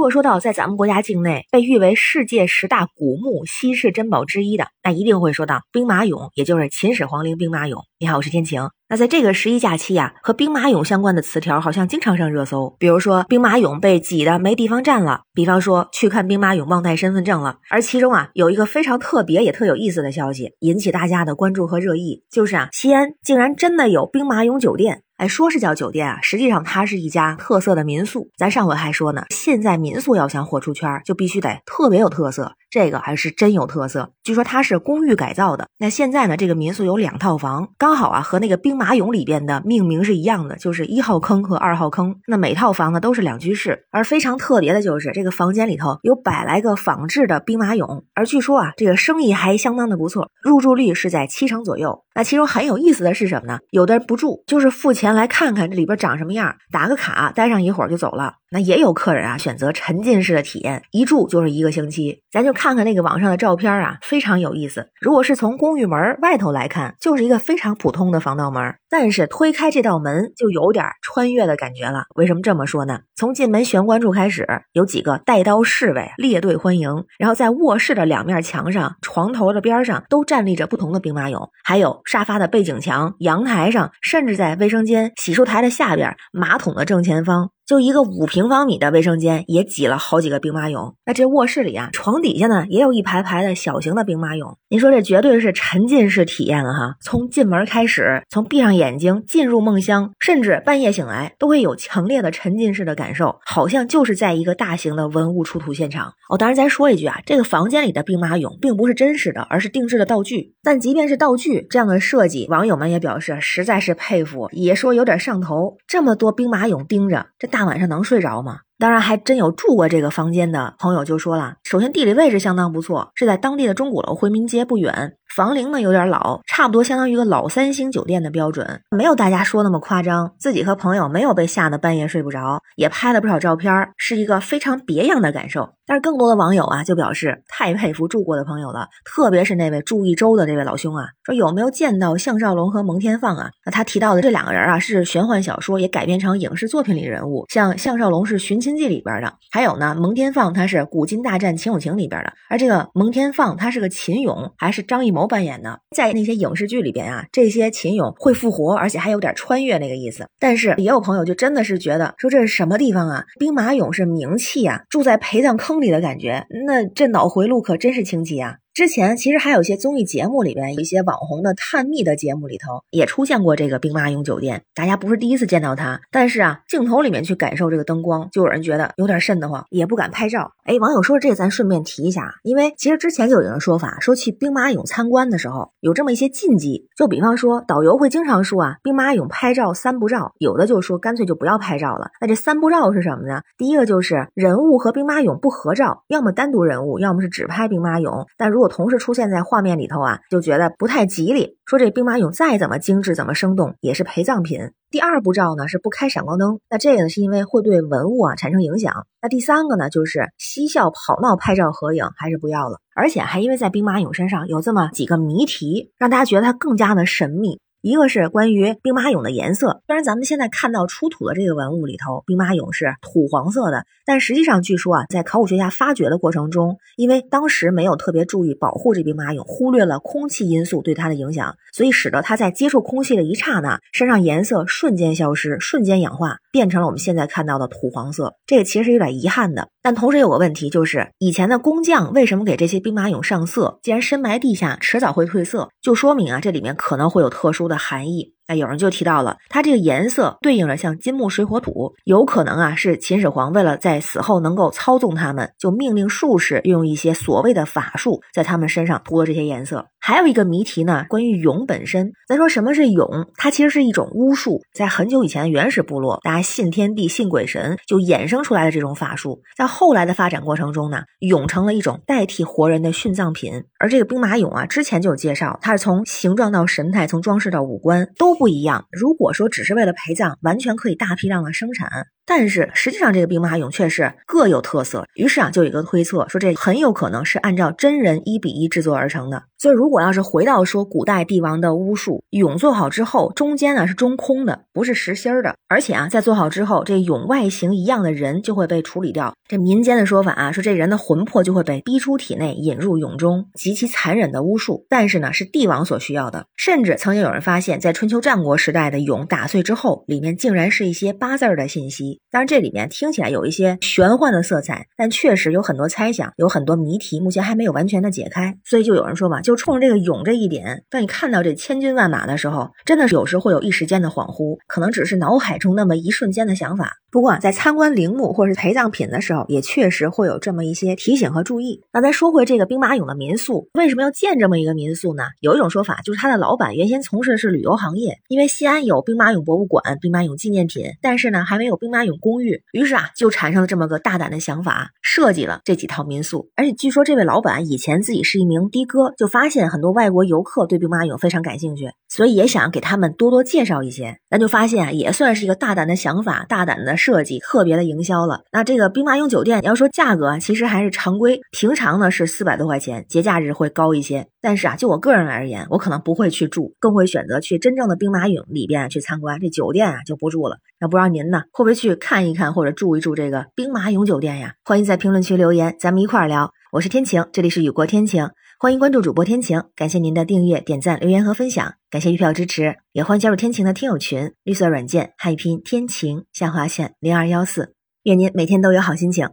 如果说到在咱们国家境内被誉为世界十大古墓稀世珍宝之一的，那一定会说到兵马俑，也就是秦始皇陵兵马俑。你好，我是天晴。那在这个十一假期呀，和兵马俑相关的词条好像经常上热搜，比如说兵马俑被挤得没地方站了，比方说去看兵马俑忘带身份证了。而其中啊，有一个非常特别也特有意思的消息，引起大家的关注和热议，就是啊，西安竟然真的有兵马俑酒店。哎，说是叫酒店啊，实际上它是一家特色的民宿。咱上回还说呢，现在民宿要想火出圈，就必须得特别有特色。这个还是真有特色。据说它是公寓改造的。那现在呢，这个民宿有两套房，刚好啊和那个兵马俑里边的命名是一样的，就是一号坑和二号坑。那每套房呢都是两居室，而非常特别的就是这个房间里头有百来个仿制的兵马俑。而据说啊，这个生意还相当的不错，入住率是在七成左右。那其中很有意思的是什么呢？有的人不住，就是付钱咱来看看这里边长什么样，打个卡，待上一会儿就走了。那也有客人啊，选择沉浸式的体验，一住就是一个星期。咱就看看那个网上的照片啊，非常有意思。如果是从公寓门外头来看，就是一个非常普通的防盗门，但是推开这道门，就有点穿越的感觉了。为什么这么说呢？从进门玄关处开始，有几个带刀侍卫列队欢迎，然后在卧室的两面墙上、床头的边上都站立着不同的兵马俑，还有沙发的背景墙、阳台上，甚至在卫生间洗漱台的下边、马桶的正前方。就一个五平方米的卫生间，也挤了好几个兵马俑。那这卧室里啊，床底下呢也有一排排的小型的兵马俑。您说这绝对是沉浸式体验了哈！从进门开始，从闭上眼睛进入梦乡，甚至半夜醒来，都会有强烈的沉浸式的感受，好像就是在一个大型的文物出土现场。哦，当然咱说一句啊，这个房间里的兵马俑并不是真实的，而是定制的道具。但即便是道具这样的设计，网友们也表示实在是佩服，也说有点上头。这么多兵马俑盯着，这大。大晚上能睡着吗？当然，还真有住过这个房间的朋友就说了，首先地理位置相当不错，是在当地的钟鼓楼回民街不远。房龄呢有点老，差不多相当于一个老三星酒店的标准，没有大家说那么夸张。自己和朋友没有被吓得半夜睡不着，也拍了不少照片，是一个非常别样的感受。但是更多的网友啊就表示太佩服住过的朋友了，特别是那位住一周的这位老兄啊，说有没有见到项少龙和蒙天放啊？那他提到的这两个人啊是玄幻小说也改编成影视作品里人物，像项少龙是《寻秦记》里边的，还有呢蒙天放他是《古今大战秦俑情》里边的，而这个蒙天放他是个秦俑，还是张艺谋。扮演的，在那些影视剧里边啊，这些秦俑会复活，而且还有点穿越那个意思。但是也有朋友就真的是觉得说这是什么地方啊？兵马俑是名器啊，住在陪葬坑里的感觉，那这脑回路可真是清奇啊！之前其实还有一些综艺节目里边，有一些网红的探秘的节目里头也出现过这个兵马俑酒店。大家不是第一次见到它，但是啊，镜头里面去感受这个灯光，就有人觉得有点瘆得慌，也不敢拍照。哎，网友说这咱顺便提一下，因为其实之前就有人说法，说去兵马俑参观的时候有这么一些禁忌，就比方说导游会经常说啊，兵马俑拍照三不照，有的就说干脆就不要拍照了。那这三不照是什么呢？第一个就是人物和兵马俑不合照，要么单独人物，要么是只拍兵马俑。但如如果同时出现在画面里头啊，就觉得不太吉利。说这兵马俑再怎么精致、怎么生动，也是陪葬品。第二步照呢是不开闪光灯，那这个呢是因为会对文物啊产生影响。那第三个呢就是嬉笑跑闹拍照合影还是不要了。而且还因为在兵马俑身上有这么几个谜题，让大家觉得它更加的神秘。一个是关于兵马俑的颜色，虽然咱们现在看到出土的这个文物里头，兵马俑是土黄色的，但实际上据说啊，在考古学家发掘的过程中，因为当时没有特别注意保护这兵马俑，忽略了空气因素对它的影响，所以使得它在接触空气的一刹那，身上颜色瞬间消失，瞬间氧化，变成了我们现在看到的土黄色。这个其实是有点遗憾的。但同时有个问题，就是以前的工匠为什么给这些兵马俑上色？既然深埋地下，迟早会褪色，就说明啊，这里面可能会有特殊的含义。那有人就提到了，它这个颜色对应着像金木水火土，有可能啊是秦始皇为了在死后能够操纵他们，就命令术士用一些所谓的法术，在他们身上涂了这些颜色。还有一个谜题呢，关于俑本身。咱说什么是俑？它其实是一种巫术，在很久以前的原始部落，大家信天地、信鬼神，就衍生出来的这种法术。在后来的发展过程中呢，俑成了一种代替活人的殉葬品。而这个兵马俑啊，之前就有介绍，它是从形状到神态，从装饰到五官都。不一样。如果说只是为了陪葬，完全可以大批量的生产。但是实际上，这个兵马俑却是各有特色。于是啊，就有一个推测说，这很有可能是按照真人一比一制作而成的。所以，如果要是回到说古代帝王的巫术，俑做好之后，中间呢是中空的，不是实心儿的，而且啊，在做好之后，这俑外形一样的人就会被处理掉。这民间的说法啊，说这人的魂魄就会被逼出体内，引入俑中，极其残忍的巫术。但是呢，是帝王所需要的。甚至曾经有人发现，在春秋战国时代的俑打碎之后，里面竟然是一些八字儿的信息。当然，这里面听起来有一些玄幻的色彩，但确实有很多猜想，有很多谜题，目前还没有完全的解开。所以就有人说吧，就就冲着这个勇这一点，当你看到这千军万马的时候，真的是有时会有一时间的恍惚，可能只是脑海中那么一瞬间的想法。不过，在参观陵墓或是陪葬品的时候，也确实会有这么一些提醒和注意。那咱说回这个兵马俑的民宿，为什么要建这么一个民宿呢？有一种说法就是他的老板原先从事的是旅游行业，因为西安有兵马俑博物馆、兵马俑纪念品，但是呢还没有兵马俑公寓，于是啊就产生了这么个大胆的想法，设计了这几套民宿。而且据说这位老板以前自己是一名的哥，就发发现很多外国游客对兵马俑非常感兴趣，所以也想给他们多多介绍一些。咱就发现啊，也算是一个大胆的想法，大胆的。设计特别的营销了，那这个兵马俑酒店，要说价格，其实还是常规，平常呢是四百多块钱，节假日会高一些。但是啊，就我个人而言，我可能不会去住，更会选择去真正的兵马俑里边去参观。这酒店啊就不住了。那不知道您呢，会不会去看一看或者住一住这个兵马俑酒店呀？欢迎在评论区留言，咱们一块儿聊。我是天晴，这里是雨过天晴，欢迎关注主播天晴，感谢您的订阅、点赞、留言和分享，感谢月票支持，也欢迎加入天晴的听友群，绿色软件汉语拼天晴下划线零二幺四。愿您每天都有好心情，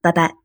拜拜。